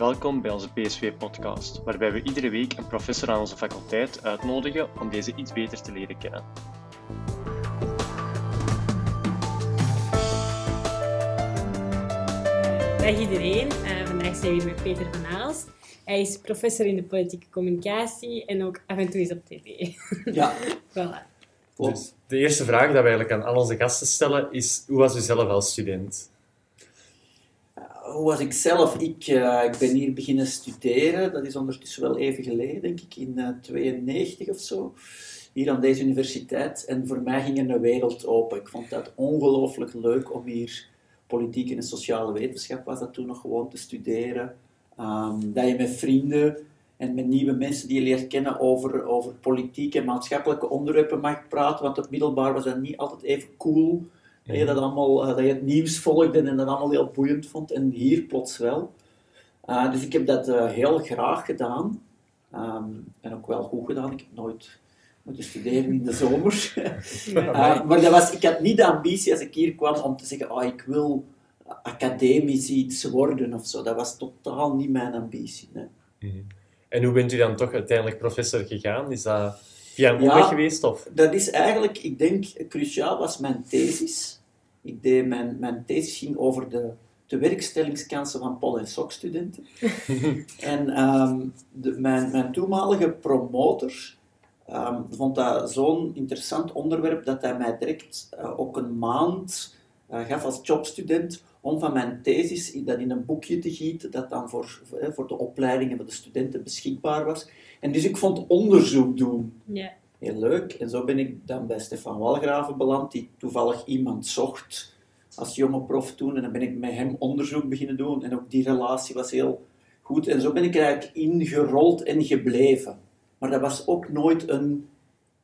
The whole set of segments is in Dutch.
Welkom bij onze PSV-podcast, waarbij we iedere week een professor aan onze faculteit uitnodigen om deze iets beter te leren kennen. Dag iedereen, uh, vandaag zijn we hier met Peter van Aals. Hij is professor in de politieke communicatie en ook af en toe is op tv. Ja. voilà. Dus de eerste vraag die we eigenlijk aan al onze gasten stellen is, hoe was u zelf als student? Hoe was ik zelf? Ik, uh, ik ben hier beginnen studeren, dat is ondertussen wel even geleden, denk ik, in uh, 92 of zo, hier aan deze universiteit. En voor mij ging er een wereld open. Ik vond dat ongelooflijk leuk om hier politiek en sociale wetenschap was dat toen nog gewoon te studeren. Um, dat je met vrienden en met nieuwe mensen die je leert kennen over, over politiek en maatschappelijke onderwerpen mag praten, want op middelbaar was dat niet altijd even cool. Dat je, dat, allemaal, dat je het nieuws volgde en dat allemaal heel boeiend vond. En hier plots wel. Uh, dus ik heb dat uh, heel graag gedaan. Um, en ook wel goed gedaan. Ik heb nooit moeten studeren in de zomer. uh, maar dat was, ik had niet de ambitie als ik hier kwam om te zeggen, oh, ik wil academisch iets worden of zo. Dat was totaal niet mijn ambitie. Nee. -hmm. En hoe bent u dan toch uiteindelijk professor gegaan? Is dat via een omweg geweest? Of? Dat is eigenlijk, ik denk, cruciaal was mijn thesis. Ik deed mijn, mijn thesis ging over de, de werkstellingskansen van Pol- en SOC-studenten. en um, de, mijn, mijn toenmalige promotor um, vond dat zo'n interessant onderwerp dat hij mij direct uh, ook een maand gaf als jobstudent om van mijn thesis dat in een boekje te gieten dat dan voor, voor, de opleidingen van de studenten beschikbaar was. En dus ik vond onderzoek doen. Yeah heel leuk. En zo ben ik dan bij Stefan Walgraven beland, die toevallig iemand zocht als jonge prof toen. En dan ben ik met hem onderzoek beginnen doen. En ook die relatie was heel goed. En zo ben ik er eigenlijk ingerold en gebleven. Maar dat was ook nooit een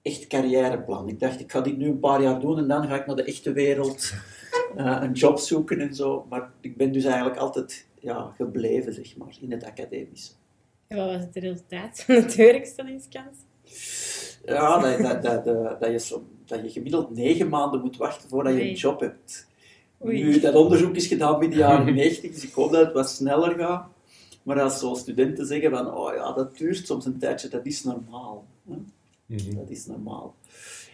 echt carrièreplan. Ik dacht, ik ga dit nu een paar jaar doen en dan ga ik naar de echte wereld uh, een job zoeken en zo. Maar ik ben dus eigenlijk altijd ja, gebleven, zeg maar, in het academische. En wat was het resultaat van de werkstellingskans? Ja, dat, dat, dat, dat, je zo, dat je gemiddeld negen maanden moet wachten voordat je een job hebt. Oei. Nu, dat onderzoek is gedaan in de jaren 90, dus ik hoop dat het wat sneller gaat. Maar als zo studenten zeggen van, oh ja, dat duurt soms een tijdje, dat is normaal. Hè? Mm -hmm. Dat is normaal.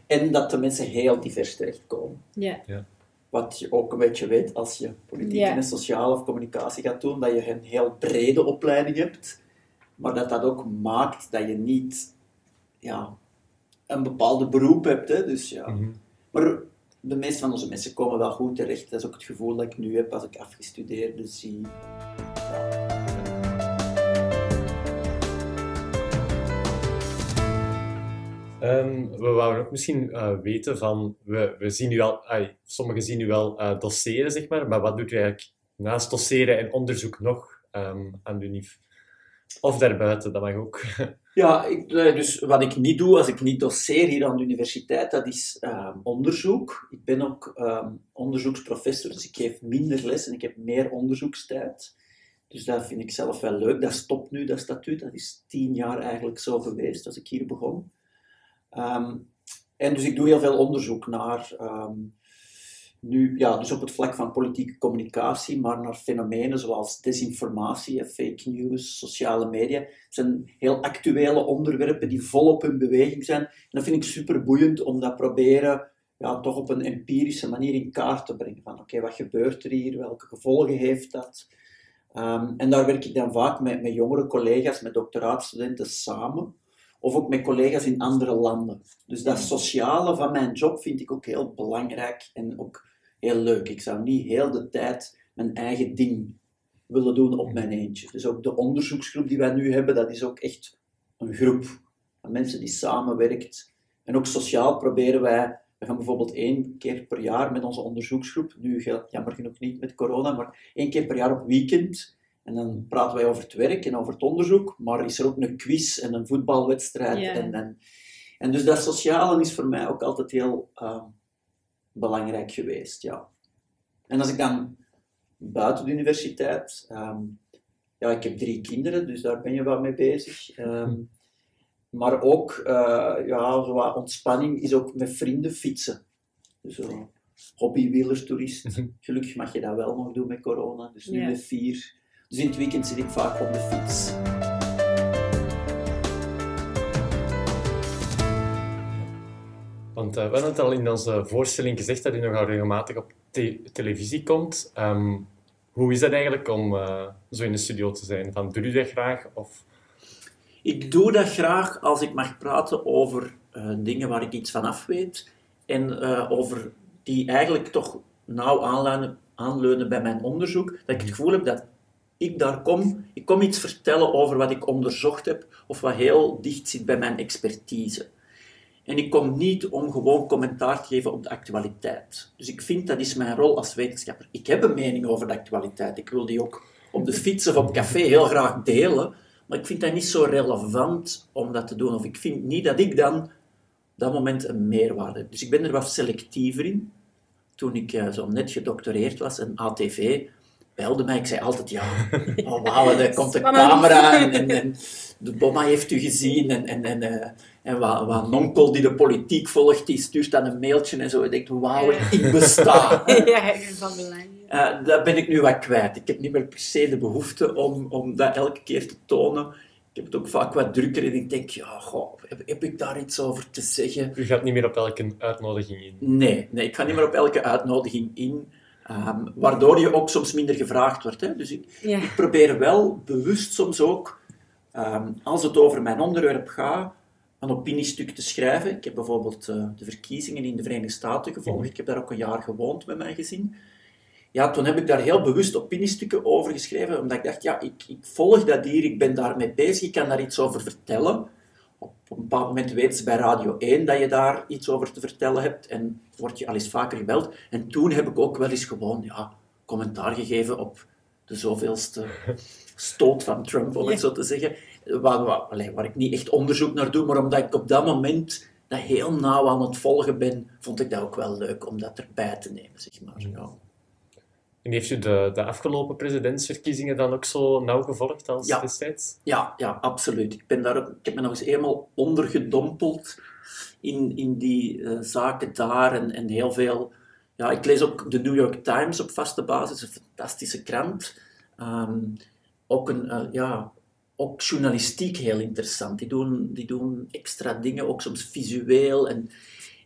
En dat de mensen heel divers terechtkomen. Ja. ja. Wat je ook een beetje weet als je politiek Ja. en sociale of communicatie gaat doen, dat je een heel brede opleiding hebt, maar dat dat ook maakt dat je niet ja, een bepaalde beroep hebt. Hè? Dus, ja. Mhm. Maar de meeste van onze mensen komen wel goed terecht. Dat is ook het gevoel dat ik nu heb als ik afgestudeerde zie. Um, we wouden ook misschien uh, weten van, we, we zien nu al, sommigen zien nu wel uh, doseren, zeg maar, maar wat doet u eigenlijk naast doseren en onderzoek nog um, aan de UNIF? Of daarbuiten, dat mag ook. Ja, ik, dus wat ik niet doe als ik niet doseer hier aan de universiteit, dat is onderzoek. Ik ben ook um, onderzoeksprofessor, dus ik geef minder les en ik heb meer onderzoekstijd. Dus dat vind ik zelf wel leuk. Dat stopt nu, dat statuut. Dat is tien jaar eigenlijk zo geweest als ik hier begon. Um, en dus ik doe heel veel onderzoek naar, nu, ja, dus op het vlak van politieke communicatie, maar naar fenomenen zoals desinformatie, fake news, sociale media. Het zijn heel actuele onderwerpen die volop in beweging zijn. En dat vind ik super boeiend om dat proberen ja, toch op een empirische manier in kaart te brengen. Van oké, wat gebeurt er hier? Welke gevolgen heeft dat? Um, en daar werk ik dan vaak met, met jongere collega's, met doctoraatstudenten samen. Of ook met collega's in andere landen. Dus dat sociale van mijn job vind ik ook heel belangrijk en ook heel leuk. Ik zou niet heel de tijd mijn eigen ding willen doen op mijn eentje. Dus ook de onderzoeksgroep die wij nu hebben, dat is ook echt een groep van mensen die samenwerkt. En ook sociaal proberen wij, we gaan bijvoorbeeld één keer per jaar met onze onderzoeksgroep, nu jammer genoeg niet met corona, maar één keer per jaar op weekend. En dan praten wij over het werk en over het onderzoek, maar is er ook een quiz en een voetbalwedstrijd. Ja. En, en, en dus dat sociale is voor mij ook altijd heel... Uh, belangrijk geweest, ja. En als ik dan buiten de universiteit, um, ja, ik heb drie kinderen, dus daar ben je wel mee bezig. Um, maar ook, uh, ja, zo wat ontspanning is ook met vrienden fietsen. Dus zo hobbywielerstoerist. Gelukkig mag je dat wel nog doen met corona, dus nu Ja. met vier. Dus in het weekend zit ik vaak op de fiets. Want uh, we hadden het al in onze voorstelling gezegd dat u nogal regelmatig op te televisie komt. Ehm, hoe is dat eigenlijk om uh, zo in de studio te zijn? Van, doe u dat graag? Of... Ik doe dat graag als ik mag praten over uh, dingen waar ik iets van af weet. En over die eigenlijk toch nauw aanleunen, aanleunen bij mijn onderzoek. Dat ik het gevoel heb dat ik daar kom, ik kom iets vertellen over wat ik onderzocht heb, of wat heel dicht zit bij mijn expertise. En ik kom niet om gewoon commentaar te geven op de actualiteit. Dus ik vind dat is mijn rol als wetenschapper. Ik heb een mening over de actualiteit. Ik wil die ook op de fiets of op café heel graag delen. Maar ik vind dat niet zo relevant om dat te doen. Of ik vind niet dat ik dan op dat moment een meerwaarde heb. Dus ik ben er wat selectiever in. Toen ik uh, zo net gedoctoreerd was en ATV belde mij. Ik zei altijd, ja, oh wauw, er komt een camera en, en, en, de bomma heeft u gezien en, en, en, uh, en wat, wat een onkel die de politiek volgt, die stuurt dan een mailtje en zo. Ik denk, wauw, ik besta. ja, van belang. Uh, dat ben ik nu wat kwijt. Ik heb niet meer per se de behoefte om, om dat elke keer te tonen. Ik heb het ook vaak wat drukker en ik denk, ja, goh, heb, heb, ik daar iets over te zeggen? U gaat niet meer op elke uitnodiging in? Nee, nee ik ga niet meer op elke uitnodiging in. Um, waardoor je ook soms minder gevraagd wordt. Hè? Dus ik, ja. ik, probeer wel bewust soms ook, um, als het over mijn onderwerp gaat, een opiniestuk te schrijven. Ik heb bijvoorbeeld uh, de verkiezingen in de Verenigde Staten gevolgd. Ik heb daar ook een jaar gewoond met mijn gezin. Ja, toen heb ik daar heel bewust opiniestukken over geschreven, omdat ik dacht, ja, ik, ik volg dat hier, ik ben daarmee bezig, ik kan daar iets over vertellen op een bepaald moment weten ze bij Radio 1 dat je daar iets over te vertellen hebt en word je al eens vaker gebeld. En toen heb ik ook wel eens gewoon ja, commentaar gegeven op de zoveelste stoot van Trump, om het zo te zeggen. Waar, waar, waar, ik niet echt onderzoek naar doe, maar omdat ik op dat moment dat heel nauw aan het volgen ben, vond ik dat ook wel leuk om dat erbij te nemen, zeg maar. Ja. En heeft u de, de afgelopen presidentsverkiezingen dan ook zo nauw gevolgd als ja. destijds? Ja, ja, absoluut. Ik, ben daar, ik heb me nog eens eenmaal ondergedompeld in, in die uh, zaken daar en, en heel veel... Ja, ik lees ook de New York Times op vaste basis, een fantastische krant. Um, ook, een, uh, ja, ook journalistiek heel interessant. Die doen, die doen extra dingen, ook soms visueel en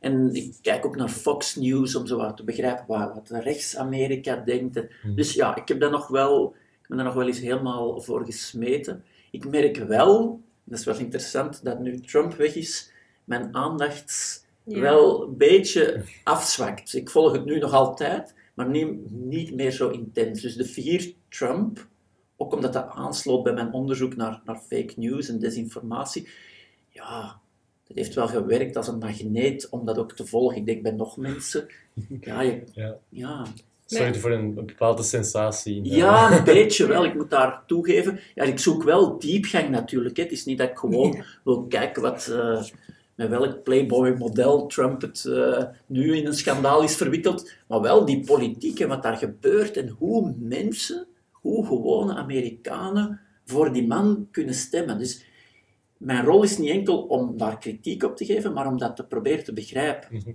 en ik kijk ook naar Fox News om zo wat te begrijpen wat, wat rechts-Amerika denkt. Dus ja, ik heb daar nog wel, ik ben daar nog wel eens helemaal voor gesmeten. Ik merk wel, dat is wel interessant, dat nu Trump weg is, mijn aandacht ja. wel een beetje afzwakt. Ik volg het nu nog altijd, maar niet, niet meer zo intens. Dus de figuur Trump, ook omdat dat aansloot bij mijn onderzoek naar, naar fake news en desinformatie, ja, dat heeft wel gewerkt als een magneet om dat ook te volgen. Ik denk bij nog mensen. Ja, je, ja. ja. Zorgde voor een, een, bepaalde sensatie. Ja, een beetje wel. Ik moet daar toegeven. Ja, ik zoek wel diepgang natuurlijk. Hè. Het is niet dat ik gewoon wil kijken wat, uh, met welk Playboy-model Trump het uh, nu in een schandaal is verwikkeld. Maar wel die politiek en wat daar gebeurt en hoe mensen, hoe gewone Amerikanen voor die man kunnen stemmen. Dus mijn rol is niet enkel om daar kritiek op te geven, maar om dat te proberen te begrijpen. Mhm.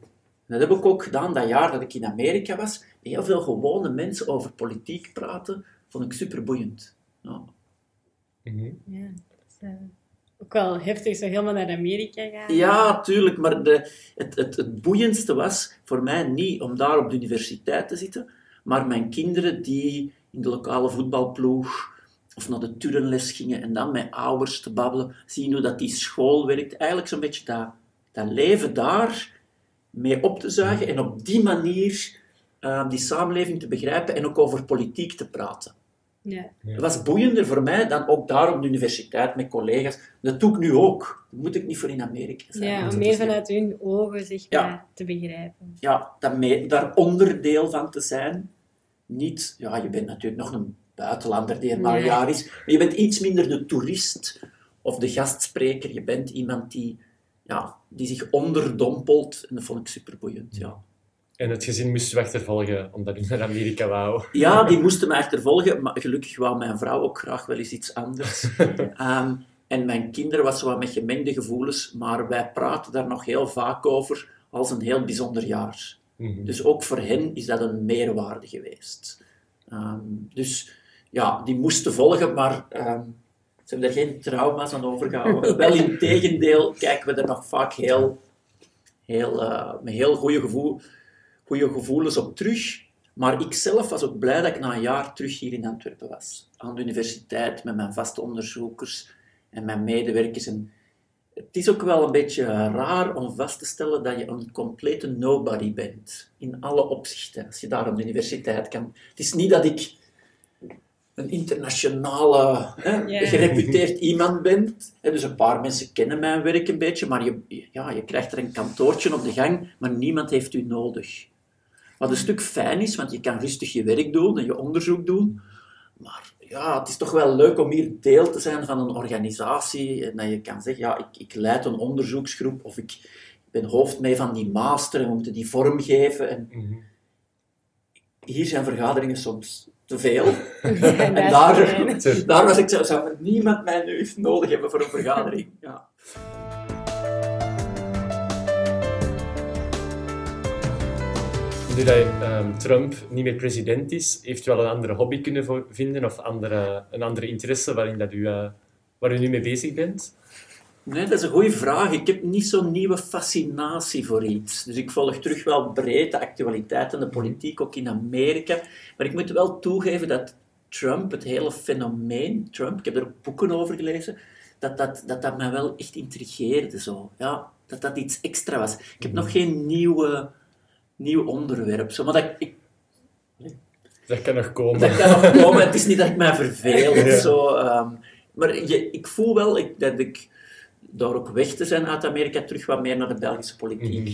Dat heb ik ook gedaan dat jaar dat ik in Amerika was. Heel veel gewone mensen over politiek praten, vond ik superboeiend. Ja. Mhm. Ja, dat is uh, ook wel heftig, zo helemaal naar Amerika gaan. Ja, tuurlijk, maar de, het, het, het boeiendste was voor mij niet om daar op de universiteit te zitten, maar mijn kinderen die in de lokale voetbalploeg of naar de turnles gingen en dan met ouders te babbelen, zien hoe dat die school werkt. Eigenlijk zo'n beetje dat, dat leven daar mee op te zuigen en op die manier uh, die samenleving te begrijpen en ook over politiek te praten. Ja. Dat was boeiender voor mij dan ook daar op de universiteit met collega's. Dat doe ik nu ook. Dat moet ik niet voor in Amerika zijn. Ja, om meer vanuit hun ogen zeg maar, ja. te begrijpen. Ja, dat mee, daar onderdeel van te zijn. Niet, ja, je bent natuurlijk nog een buitenlander die maar een jaar is. Maar je bent iets minder de toerist of de gastspreker. Je bent iemand die, ja, die zich onderdompelt. En dat vond ik superboeiend, ja. En het gezin moest u achtervolgen, omdat u naar Amerika wou. Ja, die moesten me achtervolgen. Maar gelukkig wou mijn vrouw ook graag wel eens iets anders. um, en mijn kinderen was wat met gemengde gevoelens, maar wij praten daar nog heel vaak over als een heel bijzonder jaar. Mm -hmm. Dus ook voor hen is dat een meerwaarde geweest. Um, dus ja, die moesten volgen, maar ehm, ze hebben er geen trauma's aan overgehouden. Wel in tegendeel kijken we er nog vaak heel, heel, uh, met heel goede, gevoel, goede gevoelens op terug. Maar ik zelf was ook blij dat ik na een jaar terug hier in Antwerpen was. Aan de universiteit, met mijn vaste onderzoekers en mijn medewerkers. En het is ook wel een beetje raar om vast te stellen dat je een complete nobody bent. In alle opzichten, als je daar op de universiteit kan. Het is niet dat ik een internationale, hè, gereputeerd iemand ben. Dus een paar mensen kennen mijn werk een beetje, maar je, ja, je krijgt er een kantoortje op de gang, maar niemand heeft u nodig. Wat een stuk fijn is, want je kan rustig je werk doen en je onderzoek doen. Maar ja, het is toch wel leuk om hier deel te zijn van een organisatie en dat je kan zeggen, ja, ik, ik leid een onderzoeksgroep of ik ben hoofd mee van die master en we moeten die vormgeven. En Mhm. Hier zijn vergaderingen soms te veel. En daar, daar was ik zo, zou niemand mij nu nodig hebben voor een vergadering. Ja. Nu dat ehm, Trump niet meer president is, heeft u wel een andere hobby kunnen vinden of andere, een andere interesse waarin dat u, eh, waar u nu mee bezig bent? Nee, dat is een goede vraag. Ik heb niet zo'n nieuwe fascinatie voor iets. Dus ik volg terug wel breed de actualiteit en de politiek, ook in Amerika. Maar ik moet wel toegeven dat Trump, het hele fenomeen Trump, ik heb er ook boeken over gelezen, dat dat, dat, dat mij wel echt intrigeerde. Zo. Ja, dat dat iets extra was. Ik heb nog geen nieuwe, nieuw onderwerp. Zo. Maar dat, ik, Dat kan nog komen. dat kan nog komen. Het is niet dat ik mij verveel. of. Zo, ehm, maar je, ik voel wel ik, dat ik door ook weg te zijn uit Amerika terug wat meer naar de Belgische politiek Mhm.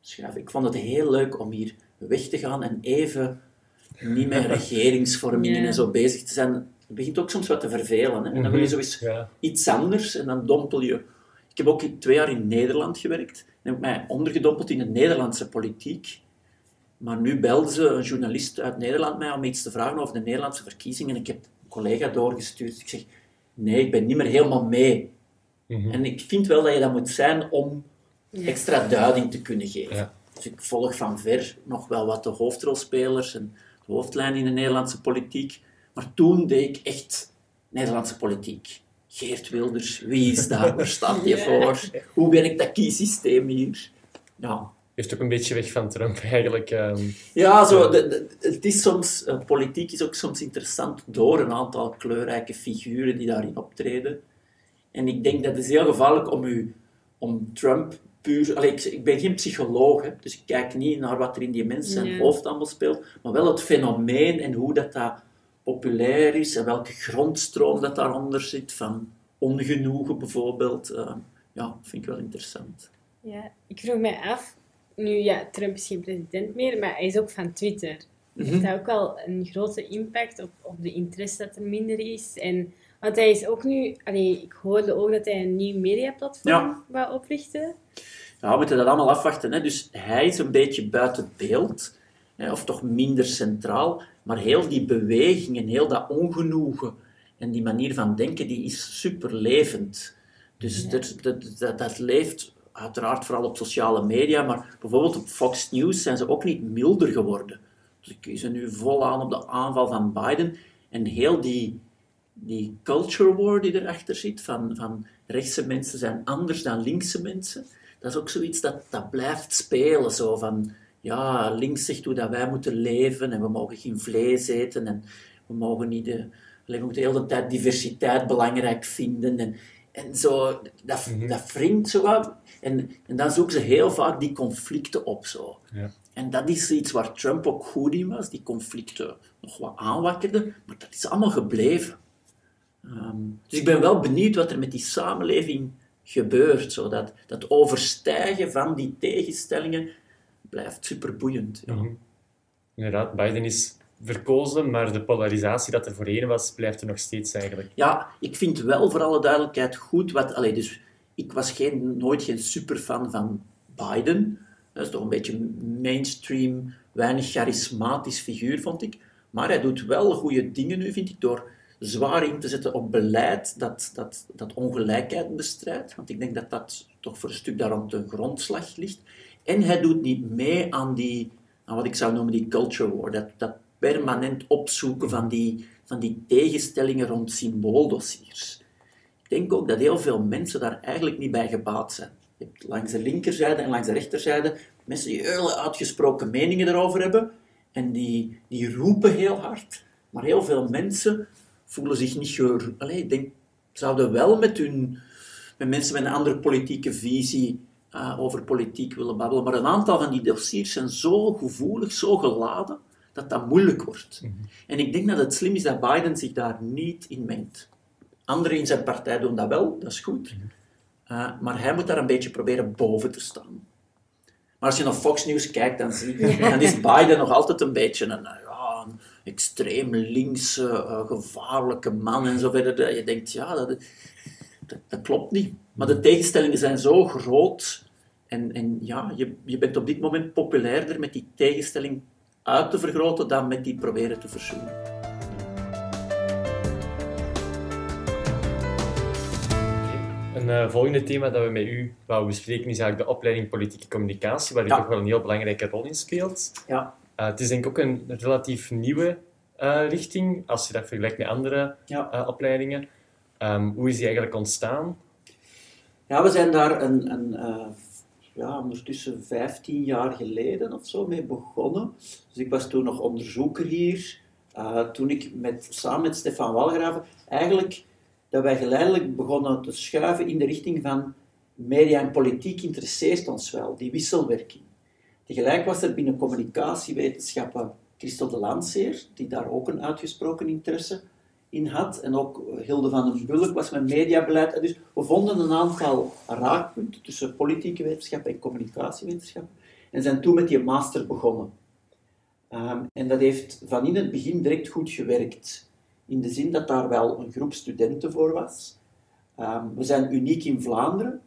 schuif. Ik vond het heel leuk om hier weg te gaan en even niet met regeringsvormingen en zo bezig te zijn. Het begint ook soms wat te vervelen. Hè? En dan wil je zo eens Ja. iets anders en dan dompel je. Ik heb ook twee jaar in Nederland gewerkt en heb mij ondergedompeld in de Nederlandse politiek. Maar nu belde ze een journalist uit Nederland mij om iets te vragen over de Nederlandse verkiezingen. En ik heb een collega doorgestuurd. Ik zeg, nee, ik ben niet meer helemaal mee. Mhm. En ik vind wel dat je dat moet zijn om Ja. extra duiding te kunnen geven. Ja. Dus ik volg van ver nog wel wat de hoofdrolspelers en de hoofdlijn in de Nederlandse politiek. Maar toen deed ik echt Nederlandse politiek. Geert Wilders, wie is daar? Waar staat Ja. voor? Hoe werkt dat kiesysteem hier? Ja, Heeft ook een beetje weg van Trump eigenlijk. ehm. ja zo, de, de- het is soms, eh, politiek is ook soms interessant door een aantal kleurrijke figuren die daarin optreden. En ik denk dat het is heel gevaarlijk om, u, om Trump puur... Allee, ik, ik ben geen psycholoog, hè, dus ik kijk niet naar wat er in die mensen zijn Nee. hoofd allemaal speelt, maar wel het fenomeen en hoe dat, dat populair is en welke grondstroom dat daaronder zit, van ongenoegen bijvoorbeeld. eh, ja, vind ik wel interessant. Ja, ik vroeg mij af, nu ja, Trump is geen president meer, maar hij is ook van Twitter. Mhm. Heeft dat ook wel een grote impact op, op de interesse dat er minder is? En, want hij is ook nu, allee, ik hoorde ook dat hij een nieuw mediaplatform Ja. wou oprichten. Ja, we moeten dat allemaal afwachten. Hè. Dus hij is een beetje buiten beeld, hè, of toch minder centraal. Maar heel die beweging en heel dat ongenoegen en die manier van denken, die is super levend. Dus Ja. dat, dat, dat, dat leeft uiteraard vooral op sociale media, maar bijvoorbeeld op Fox News zijn ze ook niet milder geworden. Dus ik kiezen nu volaan op de aanval van Biden. En heel die, die culture war die erachter zit, van, van rechtse mensen zijn anders dan linkse mensen, dat is ook zoiets dat, dat blijft spelen. Zo van, ja, links zegt hoe dat wij moeten leven en we mogen geen vlees eten en we mogen niet... De, we moeten de hele tijd diversiteit belangrijk vinden en, en zo, dat, Mhm. dat wringt zo wat. En, en dan zoeken ze heel vaak die conflicten op. Zo. Ja. En dat is iets waar Trump ook goed in was, die conflicten nog wat aanwakkerde, maar dat is allemaal gebleven. Ehm, dus ik ben wel benieuwd wat er met die samenleving gebeurt. Zo. Dat, dat overstijgen van die tegenstellingen blijft superboeiend. Ja. Mhm. Inderdaad, Biden is verkozen, maar de polarisatie dat er voorheen was, blijft er nog steeds eigenlijk. Ja, ik vind wel voor alle duidelijkheid goed wat. Allee, dus ik was geen, nooit geen superfan van Biden. Dat is toch een beetje mainstream, weinig charismatisch figuur, vond ik. Maar hij doet wel goede dingen nu, vind ik, door zwaar in te zetten op beleid dat, dat, dat ongelijkheid bestrijdt. Want ik denk dat dat toch voor een stuk daar op de grondslag ligt. En hij doet niet mee aan die, aan wat ik zou noemen die culture war. Dat, dat permanent opzoeken van die, van die tegenstellingen rond symbooldossiers. Ik denk ook dat heel veel mensen daar eigenlijk niet bij gebaat zijn. Je hebt langs de linkerzijde en langs de rechterzijde mensen die hele uitgesproken meningen erover hebben en die, die roepen heel hard, maar heel veel mensen voelen zich niet ge... Allee, ik denk, zouden wel met, hun, met mensen met een andere politieke visie uh, over politiek willen babbelen, maar een aantal van die dossiers zijn zo gevoelig, zo geladen, dat dat moeilijk wordt. Mm -hmm. En ik denk dat het slim is dat Biden zich daar niet in mengt. Anderen in zijn partij doen dat wel, dat is goed. Uh, maar hij moet daar een beetje proberen boven te staan. Maar als je naar Fox News kijkt, dan, zie je, dan is Biden nog altijd een beetje een, een extreem linkse, uh, gevaarlijke man en zo verder. Dat je denkt, ja, dat, dat, dat, klopt niet. Maar de tegenstellingen zijn zo groot. En, en ja, je, je bent op dit moment populairder met die tegenstelling uit te vergroten dan met die proberen te verzoenen. Een uh, volgende thema dat we met u wouden bespreken is eigenlijk de opleiding politieke communicatie, waar u Ja. toch wel een heel belangrijke rol in speelt. Ja, Uh, het is denk ik ook een relatief nieuwe eh, richting, als je dat vergelijkt met andere ja. eh, opleidingen. Ehm, hoe is die eigenlijk ontstaan? ja we zijn daar een, een, eh, ja, ondertussen 15 jaar geleden of zo mee begonnen. Dus ik was toen nog onderzoeker hier. Eh, toen ik met, samen met Stefan Walgraven eigenlijk dat wij geleidelijk begonnen te schuiven in de richting van media en politiek interesseert ons wel, die wisselwerking. Tegelijk was er binnen communicatiewetenschappen Christel de Landseer, die daar ook een uitgesproken interesse in had. En ook Hilde van den Bulk was met mediabeleid. En dus we vonden een aantal raakpunten tussen politieke wetenschappen en communicatiewetenschappen. En zijn toen met die master begonnen. Ehm, en dat heeft van in het begin direct goed gewerkt. In de zin dat daar wel een groep studenten voor was. Ehm, we zijn uniek in Vlaanderen.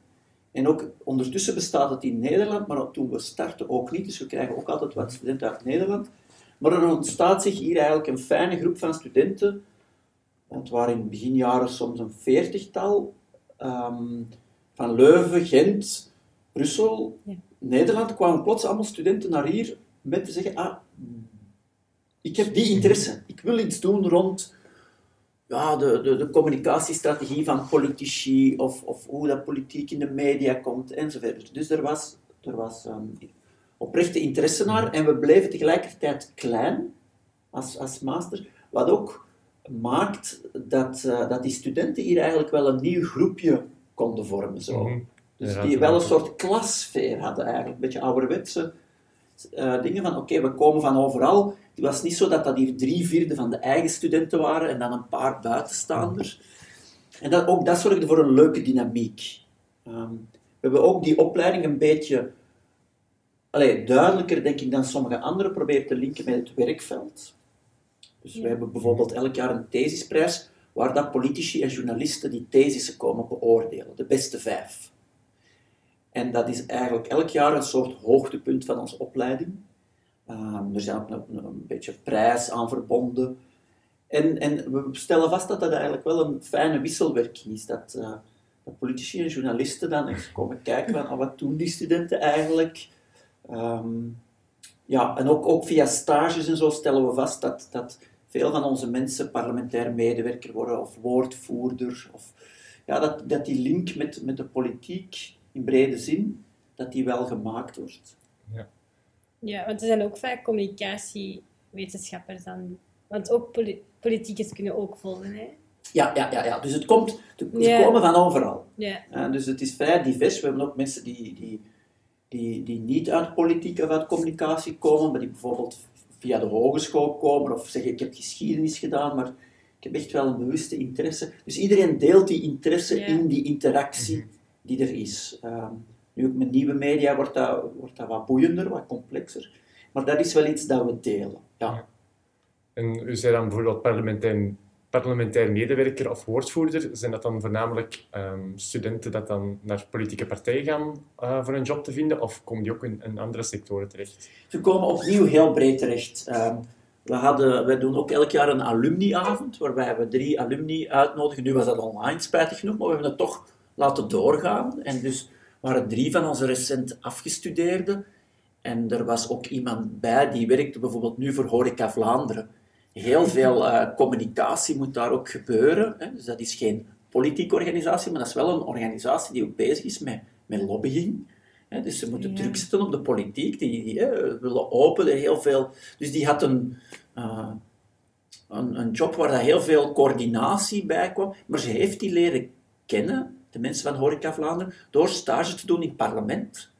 En ook ondertussen bestaat het in Nederland, maar toen we starten ook niet. Dus we krijgen ook altijd wat studenten uit Nederland. Maar er ontstaat zich hier eigenlijk een fijne groep van studenten. Het waren in beginjaren soms een veertigtal. ehm, van Leuven, Gent, Brussel, Ja. Nederland kwamen plots allemaal studenten naar hier met te zeggen: ah, ik heb die interesse. Ik wil iets doen rond ja, de, de, de communicatiestrategie van politici of, of hoe dat politiek in de media komt enzovoort. Dus er was, er was ehm, oprechte interesse naar en we bleven tegelijkertijd klein als, als master, wat ook maakt dat, eh, dat die studenten hier eigenlijk wel een nieuw groepje konden vormen. Zo. Mhm. Dus Ja, die wel een soort klassfeer hadden eigenlijk, een beetje ouderwetse eh, dingen van oké, we komen van overal. Het was niet zo dat dat hier drie vierde van de eigen studenten waren en dan een paar buitenstaanders. En dat, ook dat zorgde voor een leuke dynamiek. Ehm, we hebben ook die opleiding een beetje allee, duidelijker, denk ik, dan sommige anderen proberen te linken met het werkveld. Dus we hebben bijvoorbeeld elk jaar een thesisprijs waar dat politici en journalisten die thesissen komen beoordelen, de beste vijf. En dat is eigenlijk elk jaar een soort hoogtepunt van onze opleiding. Ehm, er zijn ook een, een beetje prijs aan verbonden. En, en we stellen vast dat dat eigenlijk wel een fijne wisselwerking is. Dat, eh, dat politici en journalisten dan eens komen kijken van ah, wat doen die studenten eigenlijk. Ehm, ja, en ook, ook via stages en zo stellen we vast dat, dat veel van onze mensen parlementair medewerker worden of woordvoerder. Of, ja, dat, dat die link met, met de politiek in brede zin, dat die wel gemaakt wordt. Ja, want er zijn ook vaak communicatiewetenschappers dan. Want ook poli politicus kunnen ook volgen, hè? Ja, ja, ja, ja. dus het komt, ze Ja. komen van overal. Ja. Eh, dus het is vrij divers. We hebben ook mensen die, die, die, die niet uit politiek of uit communicatie komen, maar die bijvoorbeeld via de hogeschool komen of zeggen ik heb geschiedenis gedaan, maar ik heb echt wel een bewuste interesse. Dus iedereen deelt die interesse Ja. in die interactie die er is. Ehm, nu ook met nieuwe media wordt dat, wordt dat wat boeiender, wat complexer. Maar dat is wel iets dat we delen. Ja. En u zei dan bijvoorbeeld parlementair, parlementair medewerker of woordvoerder. Zijn dat dan voornamelijk ehm, studenten dat dan naar politieke partijen gaan eh, voor een job te vinden? Of komen die ook in, in andere sectoren terecht? Ze komen opnieuw heel breed terecht. Ehm, we, hadden, we doen ook elk jaar een alumniavond, waarbij we drie alumni uitnodigen. Nu was dat online, spijtig genoeg, maar we hebben het toch laten doorgaan. En dus waren drie van onze recent afgestudeerden. En er was ook iemand bij die werkte bijvoorbeeld nu voor Horeca Vlaanderen. Heel veel eh, communicatie moet daar ook gebeuren. Hè. Dus dat is geen politieke organisatie, maar dat is wel een organisatie die ook bezig is met, met lobbying. Hè. Dus ze moeten Ja. druk zetten op de politiek, die, die hè, willen openen, heel veel. Dus die had een, eh, een, een job waar dat heel veel coördinatie bij kwam. Maar ze heeft die leren kennen, de mensen van Horeca Vlaanderen, door stage te doen in het parlement.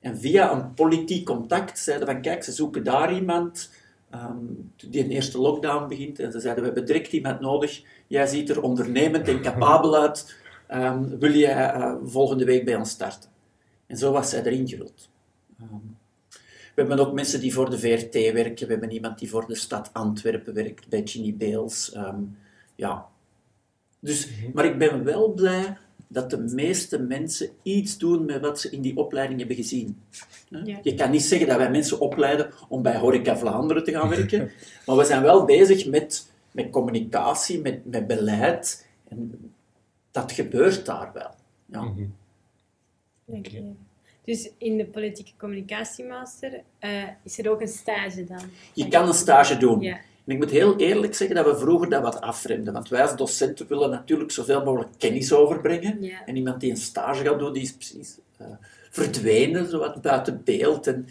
En via een politiek contact zeiden van, kijk, ze zoeken daar iemand ehm, die een eerste lockdown begint. En ze zeiden, we hebben direct iemand nodig. Jij ziet er ondernemend en capabel uit. Ehm, wil jij eh, volgende week bij ons starten? En zo was zij erin gerold. Ehm, we hebben ook mensen die voor de VRT werken. We hebben iemand die voor de stad Antwerpen werkt, bij Ginny Beels. Ja. Dus, maar ik ben wel blij dat de meeste mensen iets doen met wat ze in die opleiding hebben gezien. Ja. Je kan niet zeggen dat wij mensen opleiden om bij Horeca Vlaanderen te gaan werken, maar we zijn wel bezig met, met communicatie, met, met beleid. En dat gebeurt daar wel. Ja. Mhm. Oké. Dus in de politieke communicatiemaster eh, is er ook een stage dan? Je kan een stage doen. Ja. En ik moet heel eerlijk zeggen dat we vroeger dat wat afremden. Want wij als docenten willen natuurlijk zoveel mogelijk kennis overbrengen. Ja. En iemand die een stage gaat doen, die is precies eh, verdwenen, zo wat buiten beeld. En,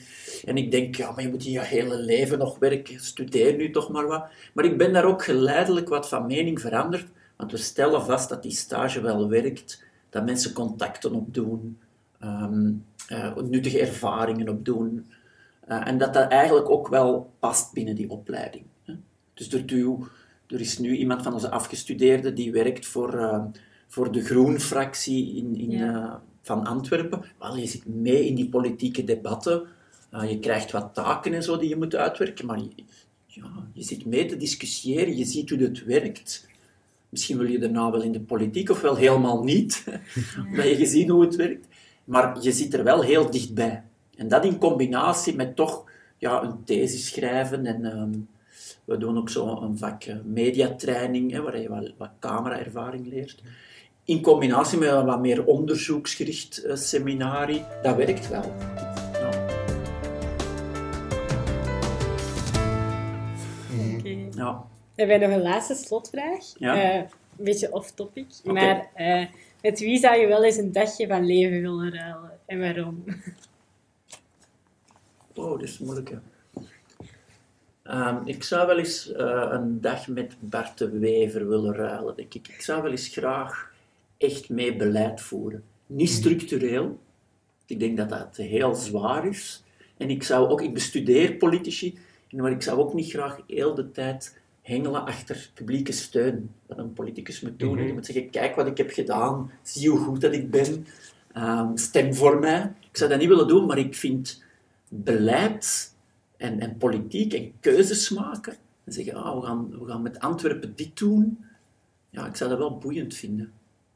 en ik denk, ja, maar je moet je hele leven nog werken, studeer nu toch maar wat. Maar ik ben daar ook geleidelijk wat van mening veranderd. Want we stellen vast dat die stage wel werkt, dat mensen contacten opdoen, eh, nuttige ervaringen opdoen. Eh, en dat dat eigenlijk ook wel past binnen die opleiding. Dus er, er is nu iemand van onze afgestudeerden die werkt voor, eh, voor de Groen-fractie in, in, eh, van Antwerpen. Wel, je zit mee in die politieke debatten. Eh, je krijgt wat taken en zo die je moet uitwerken, maar je, ja, je zit mee te discussiëren, je ziet hoe het werkt. Misschien wil je daarna wel in de politiek of wel helemaal niet, omdat je gezien hoe het werkt. Maar je zit er wel heel dichtbij. En dat in combinatie met toch ja, een thesis schrijven en ehm, we doen ook zo een vak eh, mediatraining, hè, waar je wat, wat cameraervaring leert. In combinatie met een wat meer onderzoeksgericht eh, seminarie, dat werkt wel. Ja. Oké. Ja. We hebben nog een laatste slotvraag. Ja. Eh, een beetje off-topic. Maar eh, met wie zou je wel eens een dagje van leven willen ruilen? En waarom? Oh, dat is moeilijk. hè. Ehm, ik zou wel eens eh, een dag met Bart de Wever willen ruilen, denk ik. Ik zou wel eens graag echt mee beleid voeren. Niet structureel. Ik denk dat dat heel zwaar is. En ik zou ook, ik bestudeer politici, maar ik zou ook niet graag heel de tijd hengelen achter publieke steun. Wat een politicus moet doen. Mhm. Je moet zeggen, kijk wat ik heb gedaan, zie hoe goed dat ik ben, Ehm, stem voor mij. Ik zou dat niet willen doen, maar ik vind beleid en, en politiek en keuzes maken en zeggen, ah, we, gaan, we gaan met Antwerpen dit doen. Ja, ik zou dat wel boeiend vinden.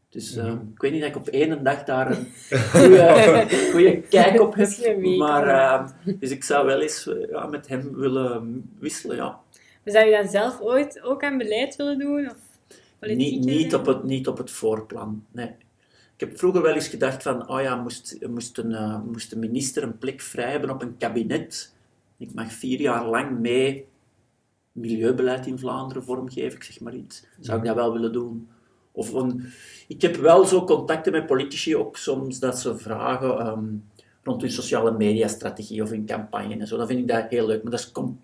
Dus ehm, ik weet niet dat ik op één dag daar een goede, kijk op heb, maar ehm, dus ik zou wel eens ja, met hem willen wisselen, ja. Maar zou je dan zelf ooit ook aan beleid willen doen? Of politiek Niet, niet, op het, niet op het voorplan, nee. Ik heb vroeger wel eens gedacht van, oh ja, moest, moest, een, eh, moest een minister een plek vrij hebben op een kabinet. Ik mag vier jaar lang mee milieubeleid in Vlaanderen vormgeven, ik zeg maar iets. Zou ik dat wel willen doen? Of een, ik heb wel zo contacten met politici, ook soms dat ze vragen ehm, rond hun sociale mediastrategie of hun campagne en zo. Dan vind ik dat heel leuk, maar dat is com-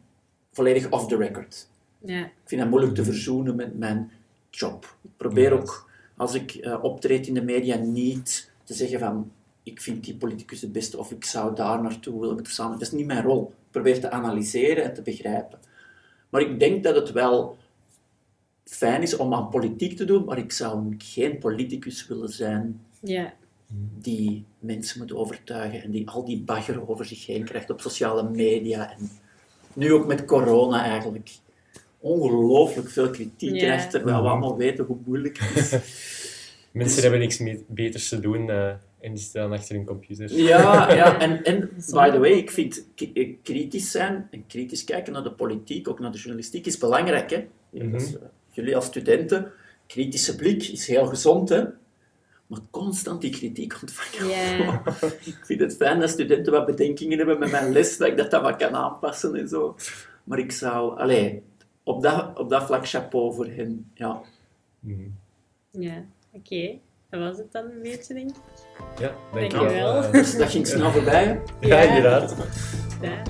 volledig off the record. Ja. Ik vind dat moeilijk te verzoenen met mijn job. Ik probeer ook, als ik eh, optreed in de media, niet te zeggen van ik vind die politicus de beste of ik zou daar naartoe willen met samen. Dat is niet mijn rol. Ik probeer te analyseren en te begrijpen. Maar ik denk dat het wel fijn is om aan politiek te doen, maar ik zou geen politicus willen zijn Ja. die mensen moet overtuigen en die al die bagger over zich heen krijgt op sociale media. En nu ook met corona eigenlijk. Ongelooflijk veel kritiek Ja. krijgt, terwijl we allemaal weten hoe moeilijk het is. Mensen hebben niks beters te doen eh, en die staan achter hun computer. Ja, ja. En, en by the way, ik vind eh, kritisch zijn en kritisch kijken naar de politiek, ook naar de journalistiek, is belangrijk. Hè? Ja, Mhm. dus, eh, jullie als studenten, kritische blik is heel gezond. Hè? maar constant die kritiek ontvangen. Ja. ik vind het fijn dat studenten wat bedenkingen hebben met mijn les, dat ik dat, dat wat kan aanpassen en zo. Maar ik zou, allee, op dat, op dat vlak chapeau voor hen. Ja. Mhm. Ja, oké. Dat was het dan een beetje, denk ik. Ja, denk Dankjewel. ik. Dus dat ging snel voorbij. ja, Ja. inderdaad. Ja.